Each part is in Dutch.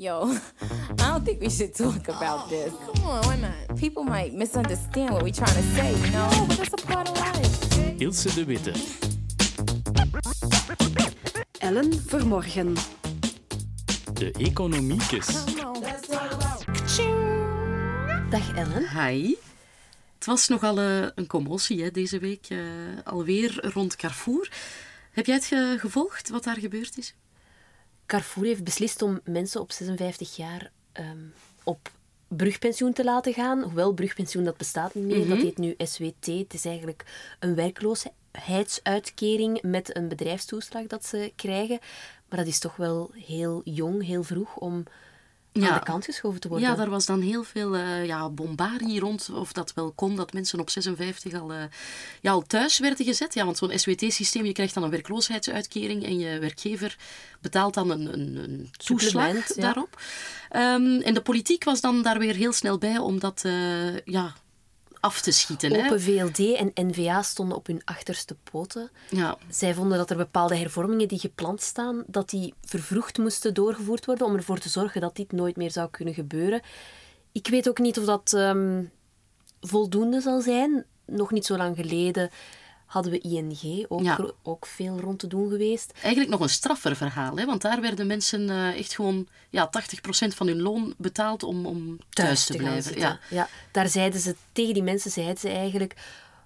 Yo, I don't think we should talk about this. Come on, why not? People might misunderstand what we're trying to say, you know? But that's a part of life. Ilse de Witte. Ellen Vermorgen. De economiekes. Dag Ellen. Hi. Het was nogal eh, een commotie hè, deze week, eh, alweer rond Carrefour. Heb jij het ge- gevolgd, wat daar gebeurd is? Carrefour heeft beslist om mensen op 56 jaar ehm, op brugpensioen te laten gaan. Hoewel brugpensioen dat bestaat niet meer, dat heet nu SWT. Het is eigenlijk een werkloosheidsuitkering met een bedrijfstoeslag dat ze krijgen. Maar dat is toch wel heel jong, heel vroeg om aan Ja. de kant geschoven te worden. Ja, daar was dan heel veel eh ja, bombarie rond, of dat wel kon, dat mensen op 56 al, eh, ja, al thuis werden gezet. Ja, want zo'n SWT-systeem, je krijgt dan een werkloosheidsuitkering en je werkgever betaalt dan een, een, een toeslag ja. daarop. Ehm, en de politiek was dan daar weer heel snel bij om dat eh, ja, af te schieten. Hè? Open VLD en N-VA stonden op hun achterste poten. Ja. Zij vonden dat er bepaalde hervormingen die gepland staan, dat die vervroegd moesten doorgevoerd worden om ervoor te zorgen dat dit nooit meer zou kunnen gebeuren. Ik weet ook niet of dat ehm, voldoende zal zijn. Nog niet zo lang geleden hadden we ING, ook, Ja. ook veel rond te doen geweest. Eigenlijk nog een straffer verhaal, hè? want daar werden mensen eh, echt gewoon ja, 80% van hun loon betaald om, om thuis, te, blijven. Ja. Ja, daar zeiden ze, tegen die mensen zeiden ze eigenlijk,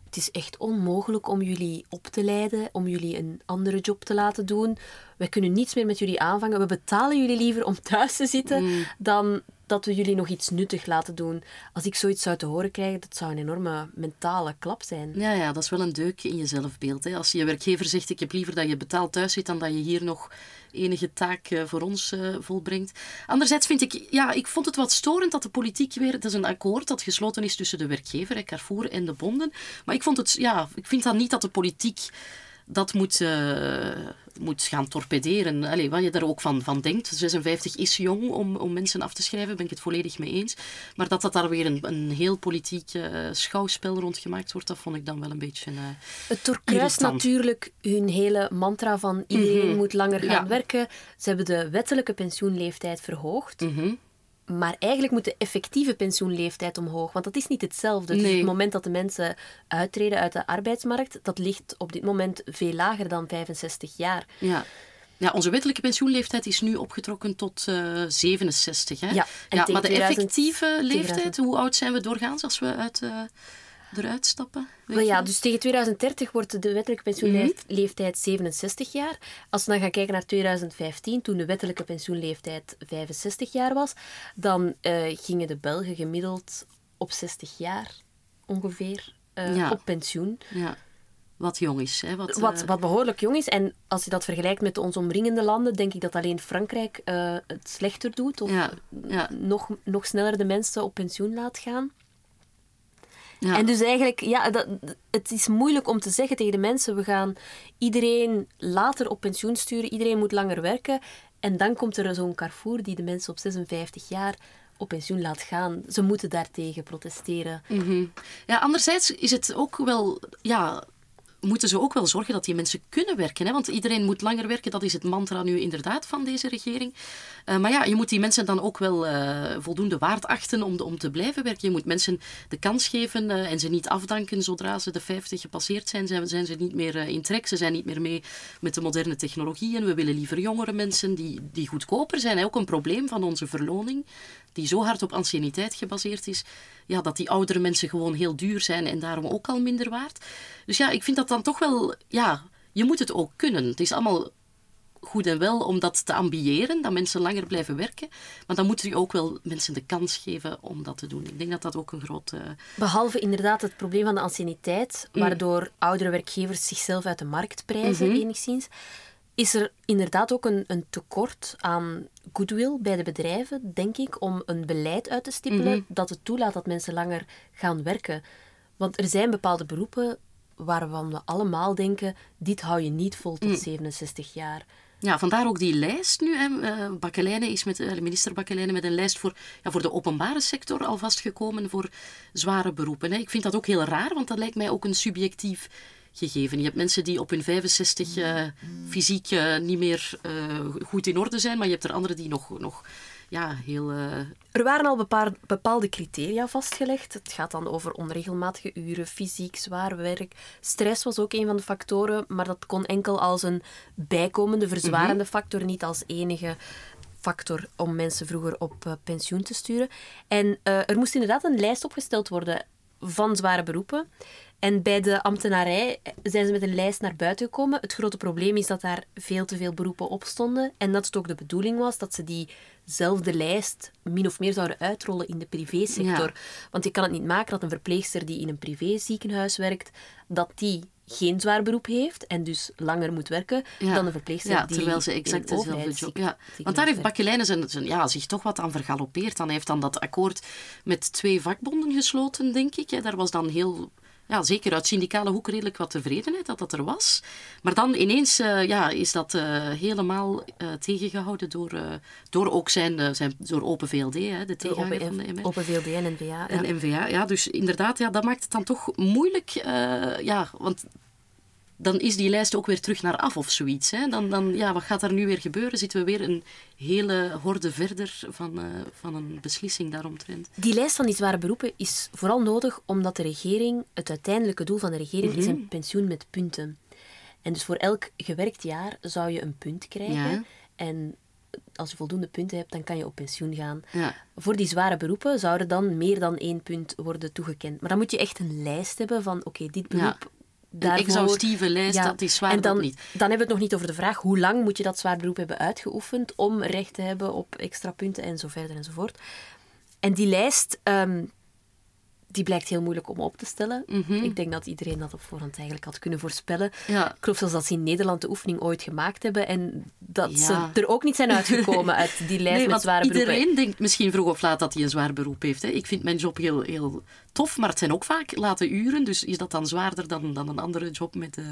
het is echt onmogelijk om jullie op te leiden, om jullie een andere job te laten doen. Wij kunnen niets meer met jullie aanvangen. We betalen jullie liever om thuis te zitten Mm. dan dat we jullie nog iets nuttig laten doen. Als ik zoiets zou te horen krijgen, dat zou een enorme mentale klap zijn. Ja, ja, dat is wel een deuk in je zelfbeeld. Hè? Als je werkgever zegt, ik heb liever dat je betaald thuis zit dan dat je hier nog enige taak eh, voor ons eh, volbrengt. Anderzijds vind ik, ja, ik vond het wat storend dat de politiek weer, het is een akkoord dat gesloten is tussen de werkgever, Carrefour en de bonden. Maar ik vond het, ja, ik vind dan niet dat de politiek dat moet, eh, moet gaan torpederen. Allee, wat je daar ook van, van denkt. 56 is jong om, om mensen af te schrijven, ben ik het volledig mee eens. Maar dat dat daar weer een, een heel politiek eh, schouwspel rond gemaakt wordt, dat vond ik dan wel een beetje... eh, Het doorkruist natuurlijk hun hele mantra van iedereen Mhm. moet langer gaan Ja. werken. Ze hebben de wettelijke pensioenleeftijd verhoogd. mhm. Maar eigenlijk moet de effectieve pensioenleeftijd omhoog. Want dat is niet hetzelfde. Dus het moment dat de mensen uittreden uit de arbeidsmarkt, dat ligt op dit moment veel lager dan 65 jaar. Ja. Ja, onze wettelijke pensioenleeftijd is nu opgetrokken tot eh 67. Hè? Ja, maar de 2000 effectieve leeftijd, 2000 hoe oud zijn we doorgaans als we uit, eh, eruit stappen? Maar ja, dus tegen 2030 wordt de wettelijke pensioenleeftijd 67 jaar. Als we dan gaan kijken naar 2015, toen de wettelijke pensioenleeftijd 65 jaar was, dan eh, gingen de Belgen gemiddeld op 60 jaar ongeveer eh, Ja. op pensioen. ja. Wat jong is. Hè? Wat, Wat, eh, wat behoorlijk jong is. En als je dat vergelijkt met ons omringende landen, denk ik dat alleen Frankrijk het slechter doet. Of Ja, ja. Nog, nog sneller de mensen op pensioen laat gaan. Ja. En dus eigenlijk, ja, dat, het is moeilijk om te zeggen tegen de mensen, we gaan iedereen later op pensioen sturen, iedereen moet langer werken. En dan komt er zo'n Carrefour die de mensen op 56 jaar op pensioen laat gaan. Ze moeten daartegen protesteren. Mhm. Ja, anderzijds is het ook wel, ja, moeten ze ook wel zorgen dat die mensen kunnen werken. Hè? Want iedereen moet langer werken, dat is het mantra nu inderdaad van deze regering. Eh, maar ja, je moet die mensen dan ook wel eh, voldoende waard achten om, om te blijven werken. Je moet mensen de kans geven eh, en ze niet afdanken zodra ze de 50 gepasseerd zijn. Zijn, zijn ze niet meer in trek, ze zijn niet meer mee met de moderne technologieën. We willen liever jongere mensen die, die goedkoper zijn. Hè? Ook een probleem van onze verloning, die zo hard op anciëniteit gebaseerd is, ja, dat die oudere mensen gewoon heel duur zijn en daarom ook al minder waard. Dus ja, ik vind dat dan toch wel, ja, je moet het ook kunnen. Het is allemaal goed en wel om dat te ambiëren, dat mensen langer blijven werken. Maar dan moet je ook wel mensen de kans geven om dat te doen. Ik denk dat dat ook een groot... eh, Behalve inderdaad het probleem van de anciëniteit, waardoor oudere werkgevers zichzelf uit de markt prijzen, enigszins, is er inderdaad ook een, een tekort aan goodwill bij de bedrijven, denk ik, om een beleid uit te stippelen dat het toelaat dat mensen langer gaan werken. Want er zijn bepaalde beroepen waarvan we allemaal denken, dit hou je niet vol tot 67 jaar. Ja, vandaar ook die lijst nu. Hè. Eh, Bakkelijne is met, eh, minister met een lijst voor, ja, voor de openbare sector alvast gekomen voor zware beroepen. Hè. Ik vind dat ook heel raar, want dat lijkt mij ook een subjectief gegeven. Je hebt mensen die op hun 65 eh, fysiek eh, niet meer eh, goed in orde zijn, maar je hebt er anderen die nog, nog ja, heel... Er waren al bepaalde criteria vastgelegd. Het gaat dan over onregelmatige uren, fysiek zwaar werk. Stress was ook een van de factoren, maar dat kon enkel als een bijkomende, verzwarende factor, niet als enige factor om mensen vroeger op pensioen te sturen. En er moest inderdaad een lijst opgesteld worden van zware beroepen. En bij de ambtenarij zijn ze met een lijst naar buiten gekomen. Het grote probleem is dat daar veel te veel beroepen op stonden. En dat het ook de bedoeling was dat ze diezelfde lijst min of meer zouden uitrollen in de privésector. Ja. Want je kan het niet maken dat een verpleegster die in een privéziekenhuis werkt, dat die geen zwaar beroep heeft en dus langer moet werken Ja. dan een verpleegster ja, die terwijl ze exact dezelfde job... Ja. Want daar heeft werkt. Bakkelijnen zijn, zijn, ja, zich toch wat aan vergalopeerd. Dan hij heeft dan dat akkoord met twee vakbonden gesloten, denk ik. Daar was dan heel... Ja, zeker uit syndicale hoek redelijk wat tevredenheid dat dat er was. Maar dan ineens eh, ja, is dat eh, helemaal eh, tegengehouden door, door ook zijn, zijn door Open VLD, hè, de tegenhanger van de MR. Open VLD en NVA. ja. En NVA, ja, dus inderdaad, ja, dat maakt het dan toch moeilijk. ja, want dan is die lijst ook weer terug naar af of zoiets. Hè. Dan, dan, ja, wat gaat er nu weer gebeuren? Zitten we weer een hele horde verder van, eh, van een beslissing daaromtrent? Die lijst van die zware beroepen is vooral nodig omdat de regering, het uiteindelijke doel van de regering is Mhm. een pensioen met punten. En dus voor elk gewerkt jaar zou je een punt krijgen. Ja. En als je voldoende punten hebt, dan kan je op pensioen gaan. Ja. Voor die zware beroepen zouden dan meer dan één punt worden toegekend. Maar dan moet je echt een lijst hebben van, oké, dit beroep... daarvoor- exhaustieve lijst, dat is zwaar En dan, niet. dan hebben we het nog niet over de vraag hoe lang moet je dat zwaar beroep hebben uitgeoefend om recht te hebben op extra punten en zo verder enzovoort. En die lijst, ehm, die blijkt heel moeilijk om op te stellen. Ik denk dat iedereen dat op voorhand eigenlijk had kunnen voorspellen. Mhm. Ja. Ik geloof zelfs dat ze in Nederland de oefening ooit gemaakt hebben en dat Ja. ze er ook niet zijn uitgekomen uit die lijst Nee, met zware beroepen. iedereen denkt misschien vroeg of laat dat hij een zwaar beroep heeft. Hè. Ik vind mijn job heel, heel tof, maar het zijn ook vaak late uren. Dus is dat dan zwaarder dan, dan een andere job met eh,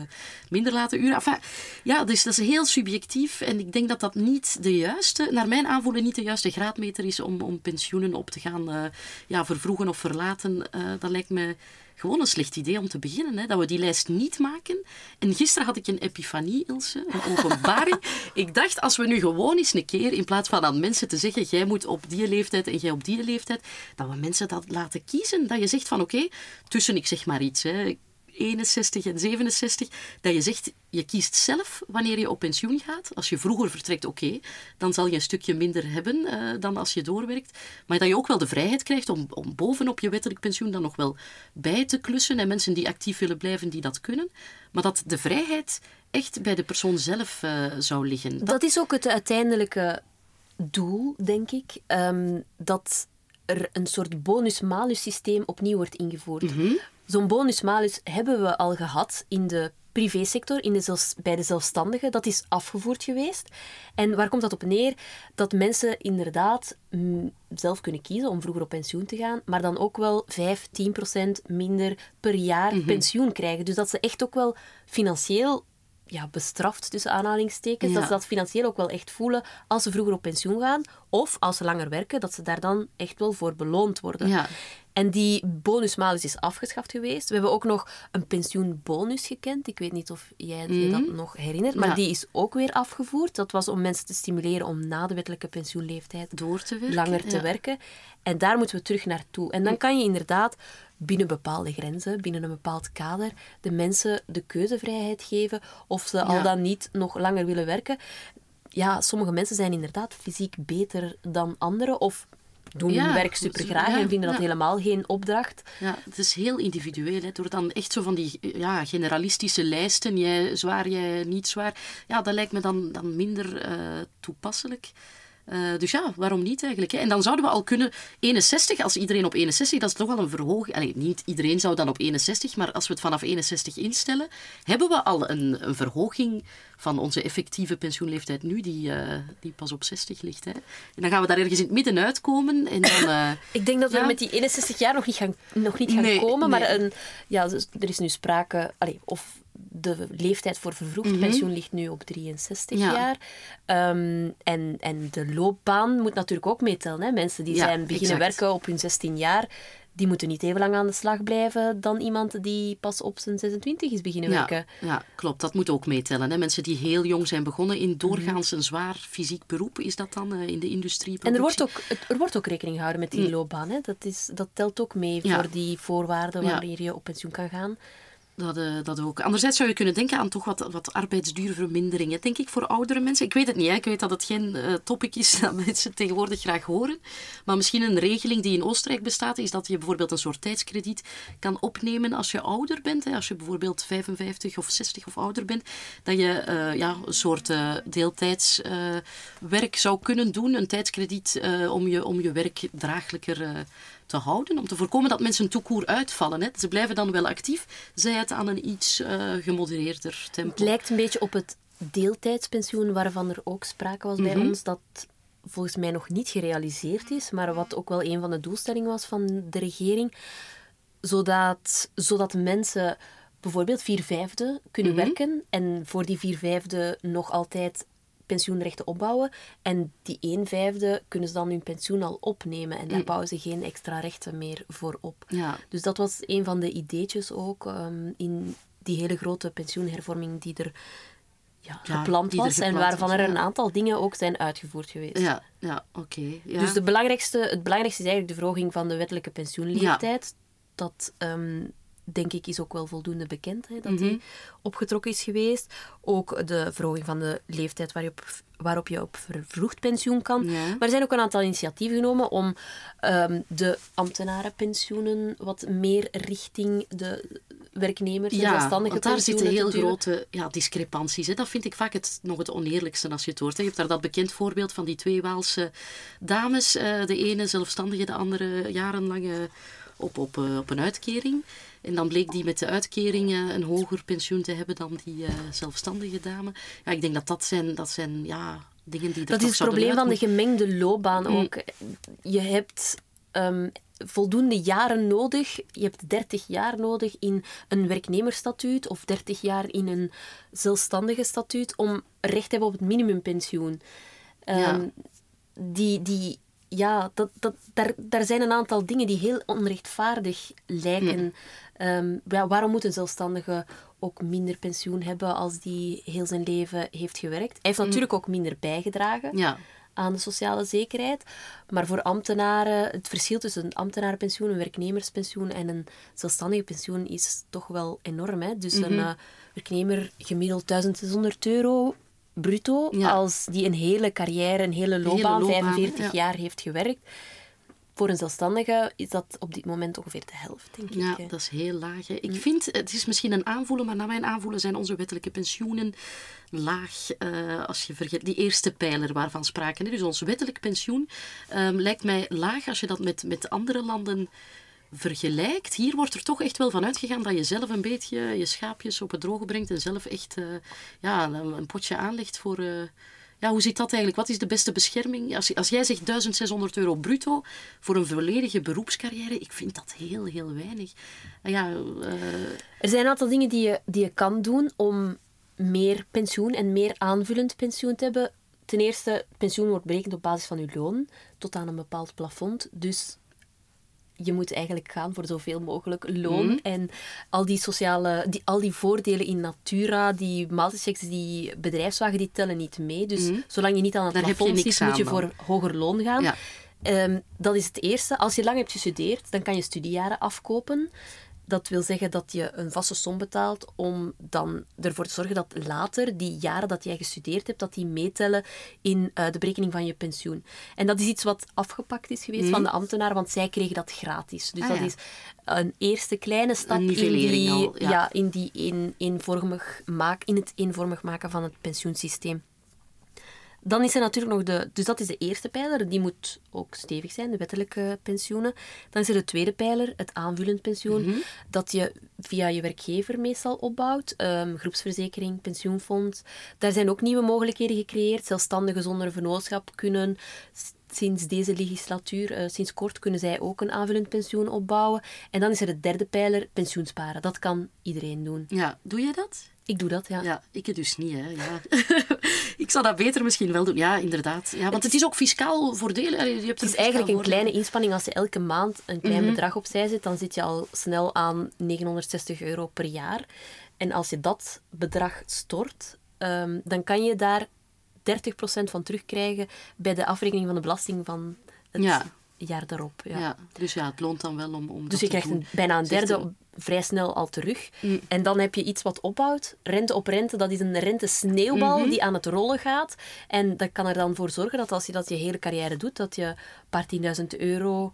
minder late uren? Enfin, ja, dus dat is heel subjectief. En ik denk dat dat niet de juiste, naar mijn aanvoelen, niet de juiste graadmeter is om, om pensioenen op te gaan eh, ja, vervroegen of verlaten. Eh, dat lijkt me gewoon een slecht idee om te beginnen. Hè, dat we die lijst niet maken. En gisteren had ik een epifanie, Ilse, een openbaring. ik dacht, als we nu gewoon eens een keer, in plaats van aan mensen te zeggen, jij moet op die leeftijd en jij op die leeftijd, dat we mensen dat laten kiezen. Dat je zegt van, oké, tussen, ik zeg maar iets, hè, 61 en 67, dat je zegt, je kiest zelf wanneer je op pensioen gaat. Als je vroeger vertrekt, oké, dan zal je een stukje minder hebben eh, dan als je doorwerkt. Maar dat je ook wel de vrijheid krijgt om, om bovenop je wettelijk pensioen dan nog wel bij te klussen. En mensen die actief willen blijven, die dat kunnen. Maar dat de vrijheid echt bij de persoon zelf eh, zou liggen. Dat, is ook het uiteindelijke doel, denk ik. ehm, dat er een soort bonus-malus systeem opnieuw wordt ingevoerd. Zo'n bonus-malus hebben we al gehad in de privésector, in de zelfs, bij de zelfstandigen. Dat is afgevoerd geweest. En waar komt dat op neer? Dat mensen inderdaad mm, zelf kunnen kiezen om vroeger op pensioen te gaan, maar dan ook wel 5, 10 procent minder per jaar pensioen krijgen. Dus dat ze echt ook wel financieel ja, bestraft, tussen aanhalingstekens. Ja. Dat ze dat financieel ook wel echt voelen als ze vroeger op pensioen gaan. Of als ze langer werken, dat ze daar dan echt wel voor beloond worden. Ja. En die bonusmalus is afgeschaft geweest. We hebben ook nog een pensioenbonus gekend. Ik weet niet of jij je dat nog herinnert. Maar Mhm. Ja. die is ook weer afgevoerd. Dat was om mensen te stimuleren om na de wettelijke pensioenleeftijd door te werken. langer te ja. werken. En daar moeten we terug naartoe. En dan kan je inderdaad binnen bepaalde grenzen, binnen een bepaald kader, de mensen de keuzevrijheid geven of ze al dan niet nog langer willen werken. Ja, sommige mensen zijn inderdaad fysiek beter dan anderen of doen Ja, hun werk super graag ja, en vinden dat helemaal geen opdracht. Ja, het is heel individueel. Hè. Door dan echt zo van die ja, generalistische lijsten, jij zwaar, jij niet zwaar, ja, dat lijkt me dan, dan minder eh, toepasselijk. Eh, dus ja, waarom niet eigenlijk? Hè? En dan zouden we al kunnen... 61, als iedereen op 61, dat is toch wel een verhoging. Allee, niet iedereen zou dan op 61, maar als we het vanaf 61 instellen, hebben we al een, een verhoging van onze effectieve pensioenleeftijd nu, die, eh, die pas op 60 ligt. Hè? En dan gaan we daar ergens in het midden uitkomen en dan... eh, Ik denk dat we Ja. met die 61 jaar nog niet gaan, nog niet gaan Nee, komen, maar een, ja, dus er is nu sprake... Allee, of de leeftijd voor vervroegd Mhm. pensioen ligt nu op 63 Ja. jaar. Ehm, en, en de loopbaan moet natuurlijk ook meetellen. Hè. Mensen die Ja, zijn beginnen exact. werken op hun 16 jaar, die moeten niet even lang aan de slag blijven dan iemand die pas op zijn 26 is beginnen Ja, werken. ja, klopt. Dat moet ook meetellen. Hè. Mensen die heel jong zijn begonnen in doorgaans een zwaar fysiek beroep, is dat dan eh, in de industrie? En er wordt, ook, er wordt ook rekening gehouden met die Mm. loopbaan. Hè. Dat, is, dat telt ook mee voor die voorwaarden wanneer je op pensioen kan gaan. Dat, eh, dat ook. Anderzijds zou je kunnen denken aan toch wat, wat arbeidsduurverminderingen, denk ik, voor oudere mensen. Ik weet het niet, hè. ik weet dat het geen eh, topic is dat mensen tegenwoordig graag horen. Maar misschien een regeling die in Oostenrijk bestaat, is dat je bijvoorbeeld een soort tijdskrediet kan opnemen als je ouder bent. Als je bijvoorbeeld 55 of 60 of ouder bent, dat je eh, ja, een soort eh deeltijds eh, werk zou kunnen doen. Een tijdskrediet om, je, om je werk draaglijker te houden. Om te voorkomen dat mensen toekoer uitvallen. Hè. Ze blijven dan wel actief, zij het aan een iets eh, gemodereerder tempo. Het lijkt een beetje op het deeltijdspensioen waarvan er ook sprake was bij Mhm. ons. Dat volgens mij nog niet gerealiseerd is, maar wat ook wel een van de doelstellingen was van de regering. Zodat, zodat mensen bijvoorbeeld vier vijfde kunnen Mhm. werken en voor die vier vijfde nog altijd pensioenrechten opbouwen. En die een vijfde kunnen ze dan hun pensioen al opnemen en daar Mm. bouwen ze geen extra rechten meer voor op. Ja. Dus dat was een van de ideetjes ook ehm, in die hele grote pensioenhervorming die er ja, Ja, gepland was en waarvan was, er een aantal dingen ook zijn uitgevoerd geweest. Ja, ja oké. ja. Dus de belangrijkste, het belangrijkste is eigenlijk de verhoging van de wettelijke pensioenleeftijd. Dat denk denk ik is ook wel voldoende bekend, hè, dat Mhm. die opgetrokken is geweest. Ook de verhoging van de leeftijd waarop, waarop je op vervroegd pensioen kan. Ja. Maar er zijn ook een aantal initiatieven genomen om ehm, de ambtenarenpensioenen wat meer richting de werknemers en Ja, want daar zitten heel grote ja, discrepanties. Hè. Dat vind ik vaak het, nog het oneerlijkste als je het hoort. hè. Je hebt daar dat bekend voorbeeld van die twee Waalse dames. eh, de ene zelfstandige, de andere jarenlang op, op, eh, op een uitkering. En dan bleek die met de uitkering eh, een hoger pensioen te hebben dan die eh, zelfstandige dame. Ja, ik denk dat dat zijn, dat zijn ja, dingen die er Dat is het probleem van de gemengde loopbaan Mm. ook. Je hebt ehm, voldoende jaren nodig. Je hebt 30 jaar nodig in een werknemersstatuut of 30 jaar in een zelfstandige statuut om recht te hebben op het minimumpensioen. Ehm, Ja. die, die, ja, dat, dat, daar, daar zijn een aantal dingen die heel onrechtvaardig lijken. Ehm, ja, waarom moet een zelfstandige ook minder pensioen hebben als die heel zijn leven heeft gewerkt? Hij heeft natuurlijk ook minder bijgedragen Ja. aan de sociale zekerheid. Maar voor ambtenaren, het verschil tussen een ambtenarenpensioen, een werknemerspensioen en een zelfstandige pensioen is toch wel enorm. Hè? Dus een Mhm. eh, werknemer gemiddeld 1600 euro bruto, Ja. als die een hele carrière, een hele loopbaan, loopbaan, 45 ja. jaar heeft gewerkt. Voor een zelfstandige is dat op dit moment ongeveer de helft, denk Ja, ik. hè. dat is heel laag. hè. Ik vind, het is misschien een aanvoelen, maar naar mijn aanvoelen zijn onze wettelijke pensioenen laag. eh, als je vergeet, die eerste pijler waarvan spraken. hè. Dus ons wettelijk pensioen ehm, lijkt mij laag als je dat met, met andere landen vergelijkt. Hier wordt er toch echt wel van uitgegaan dat je zelf een beetje je schaapjes op het droge brengt en zelf echt eh, ja, een, een potje aanlegt voor... eh, ja, hoe zit dat eigenlijk? Wat is de beste bescherming? Als, als jij zegt 1600 euro bruto voor een volledige beroepscarrière, ik vind dat heel, heel weinig. Ah Ja, eh, Er zijn een aantal dingen die je, die je kan doen om meer pensioen en meer aanvullend pensioen te hebben. Ten eerste, pensioen wordt berekend op basis van je loon tot aan een bepaald plafond. Dus je moet eigenlijk gaan voor zoveel mogelijk loon. Mhm. En al die sociale, die, al die voordelen in Natura, die multichecks, die bedrijfswagen, die tellen niet mee. Dus zolang je niet aan het Mhm. Daar plafond niks zit, moet je voor hoger loon gaan. Ja. Ehm, dat is het eerste. Als je lang hebt gestudeerd, dan kan je studiejaren afkopen. Dat wil zeggen dat je een vaste som betaalt om dan ervoor te zorgen dat later die jaren dat jij gestudeerd hebt, dat die meetellen in eh, de berekening van je pensioen. En dat is iets wat afgepakt is geweest van de ambtenaren, want zij kregen dat gratis. Dus. Ah, dat ja. is een eerste kleine stap in, die, al, ja. ja, in, die een, eenvormig maak, in het eenvormig maken van het pensioensysteem. Dan is er natuurlijk nog de... Dus dat is de eerste pijler. Die moet ook stevig zijn, de wettelijke pensioenen. Dan is er de tweede pijler, het aanvullend pensioen. Mhm. Dat je via je werkgever meestal opbouwt. Ehm, groepsverzekering, pensioenfonds. Daar zijn ook nieuwe mogelijkheden gecreëerd. Zelfstandigen zonder vennootschap kunnen... Sinds deze legislatuur, eh, sinds kort, kunnen zij ook een aanvullend pensioen opbouwen. En dan is er de derde pijler, pensioensparen. Dat kan iedereen doen. ja, doe je dat? Ik doe dat, ja. Ja, ik het dus niet, hè. Ja. ik zou dat beter misschien wel doen. Ja, inderdaad. Ja, want het is ook fiscaal voordelig. Je hebt Het is eigenlijk een kleine inspanning. Als je elke maand een klein bedrag opzij zet, dan zit je al snel aan 960 euro per jaar. En als je dat bedrag stort, ehm, dan kan je daar 30% van terugkrijgen bij de afrekening van de belasting van het Ja. Jaar daarop. Ja. Ja. dus ja, het loont dan wel om, om Dus je krijgt een, bijna een derde er- vrij snel al terug. En dan heb je iets wat opbouwt. Rente op rente, dat is een rente-sneeuwbal Mhm. die aan het rollen gaat. En dat kan er dan voor zorgen dat als je dat je hele carrière doet, dat je een paar tienduizend euro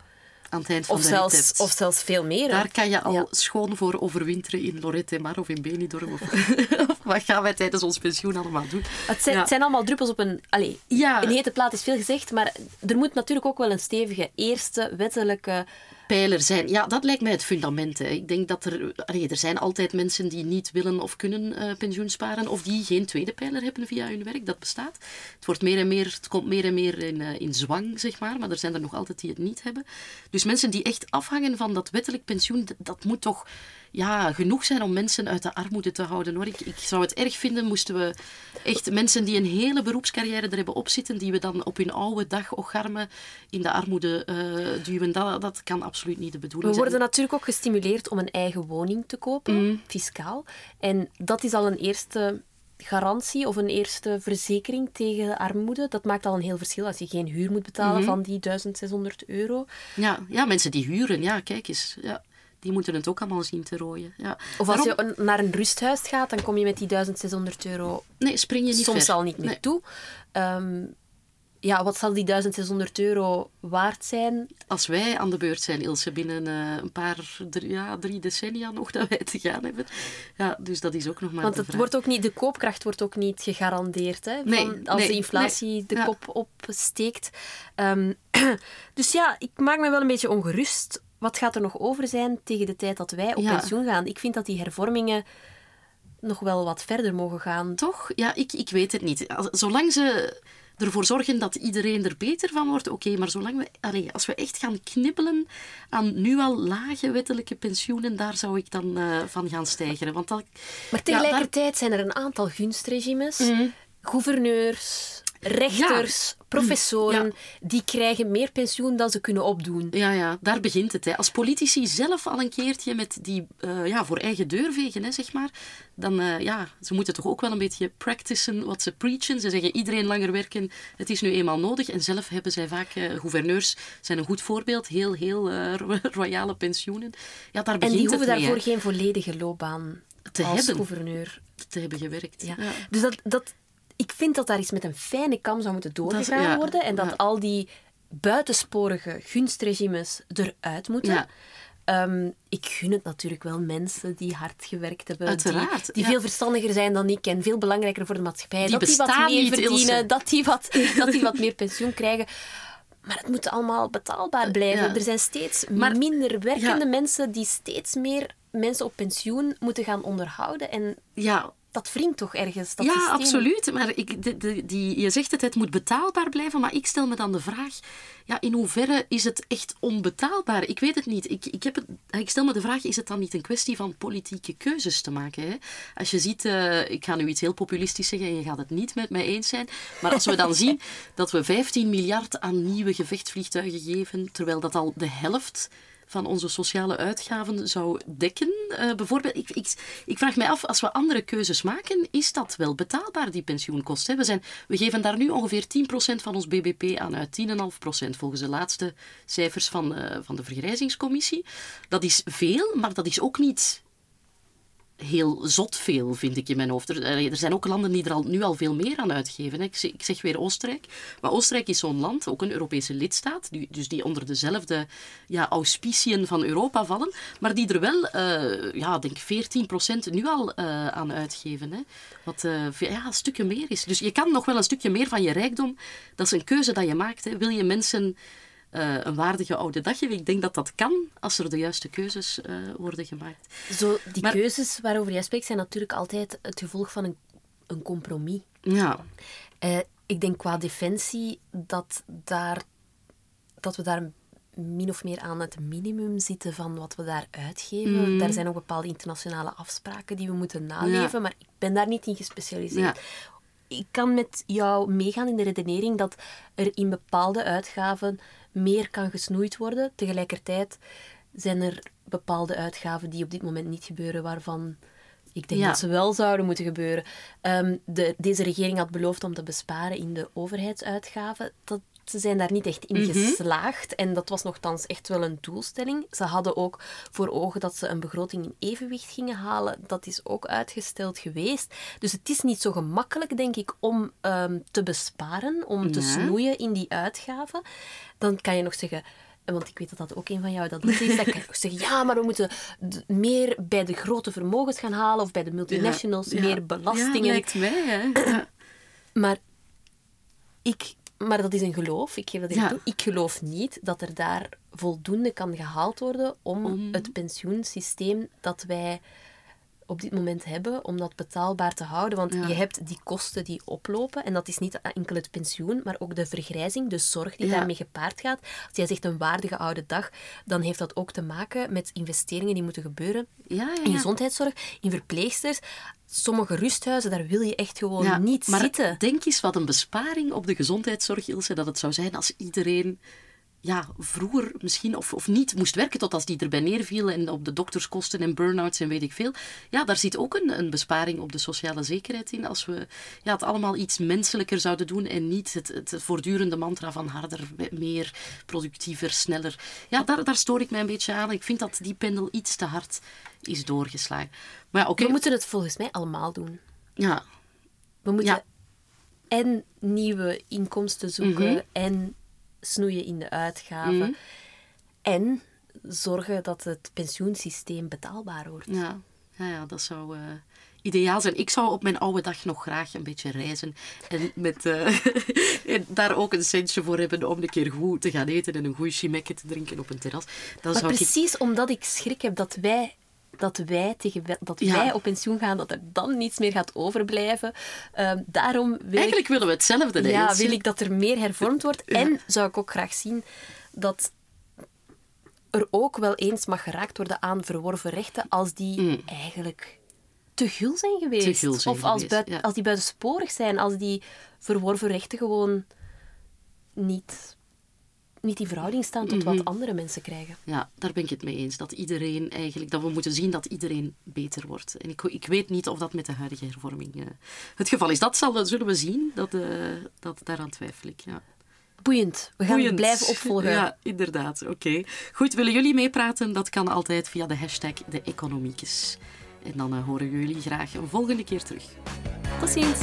aan het eind van of de zelfs, of zelfs veel meer. Daar kan je al Ja. schoon voor overwinteren in Lorette et Mar of in Benidorm. Of, of wat gaan wij tijdens ons pensioen allemaal doen? Het zijn, Ja. het zijn allemaal druppels op een... Allee, Ja. een hete plaat is veel gezegd, maar er moet natuurlijk ook wel een stevige eerste wettelijke... pijler zijn. Ja, dat lijkt mij het fundament. Ik denk dat er... er zijn altijd mensen die niet willen of kunnen eh pensioen sparen of die geen tweede pijler hebben via hun werk. Dat bestaat. Het, wordt meer en meer, het komt meer en meer in, eh, in zwang, zeg maar. Maar er zijn er nog altijd die het niet hebben. Dus mensen die echt afhangen van dat wettelijk pensioen, dat moet toch ja, genoeg zijn om mensen uit de armoede te houden. Hoor. Ik, ik zou het erg vinden moesten we echt mensen die een hele beroepscarrière er hebben opzitten, die we dan op hun oude dag ocharmen in de armoede eh, duwen. Dat, dat kan absoluut niet de We bedoeling zijn. worden natuurlijk ook gestimuleerd om een eigen woning te kopen, Mm. fiscaal. En dat is al een eerste garantie of een eerste verzekering tegen armoede. Dat maakt al een heel verschil als je geen huur moet betalen Mhm. van die 1600 euro. Ja, ja, mensen die huren, ja, kijk eens. Ja, die moeten het ook allemaal zien te rooien. Ja. Of als Daarom- je naar een rusthuis gaat, dan kom je met die 1600 euro Nee, spring je niet soms ver. al niet meer Nee. toe. Ehm, ja, wat zal die 1600 euro waard zijn? Als wij aan de beurt zijn, Ilse, binnen eh, een paar, drie, ja, drie decennia nog dat wij te gaan hebben. Ja, dus dat is ook nog maar Want het vraag. wordt ook niet, de koopkracht wordt ook niet gegarandeerd. Hè, Nee, van, als nee, de inflatie nee. de Ja. kop opsteekt. Ehm, dus ja, ik maak me wel een beetje ongerust. Wat gaat er nog over zijn tegen de tijd dat wij op Ja. pensioen gaan? Ik vind dat die hervormingen nog wel wat verder mogen gaan. Toch? Ja, ik, ik weet het niet. Zolang ze ervoor zorgen dat iedereen er beter van wordt, oké. maar zolang we, allee, als we echt gaan knibbelen aan nu al lage wettelijke pensioenen, daar zou ik dan eh, van gaan stijgeren. Want dat, Maar ja, daar- tegelijkertijd zijn er een aantal gunstregimes, Mhm. gouverneurs, rechters, professoren, Ja. die krijgen meer pensioen dan ze kunnen opdoen. Ja, ja, daar begint het. Hè. Als politici zelf al een keertje met die eh, ja, voor eigen deur vegen, hè, zeg maar, dan uh, ja, ze moeten toch ook wel een beetje practicen wat ze preachen. Ze zeggen iedereen langer werken, het is nu eenmaal nodig. En zelf hebben zij vaak, uh, gouverneurs zijn een goed voorbeeld, heel, heel royale pensioenen. Ja, daar En begint die hoeven het mee, daarvoor hè. geen volledige loopbaan Te als hebben. gouverneur. te hebben gewerkt. Ja. Ja. Dus dat, dat, ik vind dat daar eens met een fijne kam zou moeten doorgegaan ja, worden. En dat ja. al die buitensporige gunstregimes eruit moeten. Ja. Ehm, ik gun het natuurlijk wel mensen die hard gewerkt hebben. Uiteraard, Die, die veel verstandiger zijn dan ik en veel belangrijker voor de maatschappij. Die dat die wat bestaan meer niet, verdienen, Ilse. dat die, wat, dat die wat meer pensioen krijgen. Maar het moet allemaal betaalbaar blijven. Ja. Er zijn steeds Maar- minder werkende ja. mensen die steeds meer mensen op pensioen moeten gaan onderhouden. En ja, dat wringt toch ergens, dat ja, systeem. absoluut. Maar ik, de, de, die, je zegt het, het moet betaalbaar blijven. Maar ik stel me dan de vraag, ja, in hoeverre is het echt onbetaalbaar? Ik weet het niet. Ik, ik, heb het, ik stel me de vraag, is het dan niet een kwestie van politieke keuzes te maken? Hè? Als je ziet, eh, ik ga nu iets heel populistisch zeggen en je gaat het niet met mij eens zijn. Maar als we dan zien dat we 15 miljard aan nieuwe gevechtsvliegtuigen geven, terwijl dat al de helft van onze sociale uitgaven zou dekken. Uh, bijvoorbeeld, ik, ik, ik, vraag mij af, als we andere keuzes maken, is dat wel betaalbaar, die pensioenkosten? We, we geven daar nu ongeveer 10% van ons bbp aan uit, 10,5% volgens de laatste cijfers van, uh, van de Vergrijzingscommissie. Dat is veel, maar dat is ook niet heel zot veel, vind ik in mijn hoofd. Er, er, zijn ook landen die er al, nu al veel meer aan uitgeven. Ik zeg, ik zeg weer Oostenrijk. Maar Oostenrijk is zo'n land, ook een Europese lidstaat, die, dus die onder dezelfde ja, auspiciën van Europa vallen, maar die er wel, uh, ja, denk 14% nu al uh, aan uitgeven. Hè. Wat ja, stukken meer is. Dus je kan nog wel een stukje meer van je rijkdom. Dat is een keuze dat je maakt. Hè. Wil je mensen... Uh, een waardige oude dag geven. Ik denk dat dat kan als er de juiste keuzes uh, worden gemaakt. Zo, die maar, keuzes waarover jij spreekt zijn natuurlijk altijd het gevolg van een, een compromis. Ja. Uh, ik denk qua defensie dat, daar, dat we daar min of meer aan het minimum zitten van wat we daar uitgeven. Mm. Daar zijn ook bepaalde internationale afspraken die we moeten naleven, maar ik ben daar niet in gespecialiseerd. Ja. Ik kan met jou meegaan in de redenering dat er in bepaalde uitgaven meer kan gesnoeid worden. Tegelijkertijd zijn er bepaalde uitgaven die op dit moment niet gebeuren, waarvan ik denk Ja. dat ze wel zouden moeten gebeuren. Ehm, de, deze regering had beloofd om te besparen in de overheidsuitgaven. Dat, ze zijn daar niet echt in Mhm. geslaagd. En dat was nogthans echt wel een doelstelling. Ze hadden ook voor ogen dat ze een begroting in evenwicht gingen halen. Dat is ook uitgesteld geweest. Dus het is niet zo gemakkelijk, denk ik, om ehm, te besparen, om te snoeien in die uitgaven. Dan kan je nog zeggen... Want ik weet dat dat ook een van jou dat is. Je nog zeggen, ja, maar we moeten meer bij de grote vermogens gaan halen of bij de multinationals, Ja. meer belastingen. Ja, lijkt mij, hè. Maar, ik, maar dat is een geloof. Ik geef dat even Ja. toe. Ik geloof niet dat er daar voldoende kan gehaald worden om, Om- het pensioensysteem dat wij op dit moment hebben, om dat betaalbaar te houden. Want Ja. je hebt die kosten die oplopen. En dat is niet enkel het pensioen, maar ook de vergrijzing, de zorg die Ja. daarmee gepaard gaat. Als jij zegt een waardige oude dag, dan heeft dat ook te maken met investeringen die moeten gebeuren Ja, in gezondheidszorg, in verpleegsters. Sommige rusthuizen, daar wil je echt gewoon Ja, niet maar zitten. denk eens wat een besparing op de gezondheidszorg, Ilse, dat het zou zijn als iedereen ja, vroeger misschien of, of niet moest werken tot als die erbij neerviel en op de dokterskosten en burn-outs en weet ik veel. Ja, daar zit ook een, een besparing op de sociale zekerheid in. Als we ja, het allemaal iets menselijker zouden doen en niet het, het voortdurende mantra van harder, meer, productiever, sneller. Ja, daar, daar stoor ik mij een beetje aan. Ik vind dat die pendel iets te hard is doorgeslagen. Maar ja. We moeten het volgens mij allemaal doen. Ja, We moeten Ja. en nieuwe inkomsten zoeken Mhm. en snoeien in de uitgaven. En zorgen dat het pensioensysteem betaalbaar wordt. Ja, ja, ja dat zou eh, ideaal zijn. Ik zou op mijn oude dag nog graag een beetje reizen. En, met, eh, en daar ook een centje voor hebben om een keer goed te gaan eten en een goed chimekje te drinken op een terras. Dan Maar zou ik... precies omdat ik schrik heb dat wij, dat wij, tegen, dat Ja. wij op pensioen gaan, dat er dan niets meer gaat overblijven. Ehm, daarom wil ik Eigenlijk willen we hetzelfde. hè, Ja, wil ik dat er meer hervormd wordt. En zou ik ook graag zien dat er ook wel eens mag geraakt worden aan verworven rechten als die eigenlijk te gul zijn geweest. Mm. Te gul zijn of als, geweest, buit- ja. als die buitensporig zijn, als die verworven rechten gewoon niet, niet in verhouding staan tot Mhm. wat andere mensen krijgen. Ja, daar ben ik het mee eens. Dat iedereen eigenlijk, dat we moeten zien dat iedereen beter wordt. En ik, ik weet niet of dat met de huidige hervorming eh, het geval is. Dat zal, zullen we zien. Dat, eh, dat, daaraan twijfel ik. Ja. Boeiend. We gaan Boeiend. blijven opvolgen. Ja, inderdaad. Oké. Goed, willen jullie meepraten? Dat kan altijd via de hashtag de Economiekes. En dan eh, horen jullie graag een volgende keer terug. Tot ziens.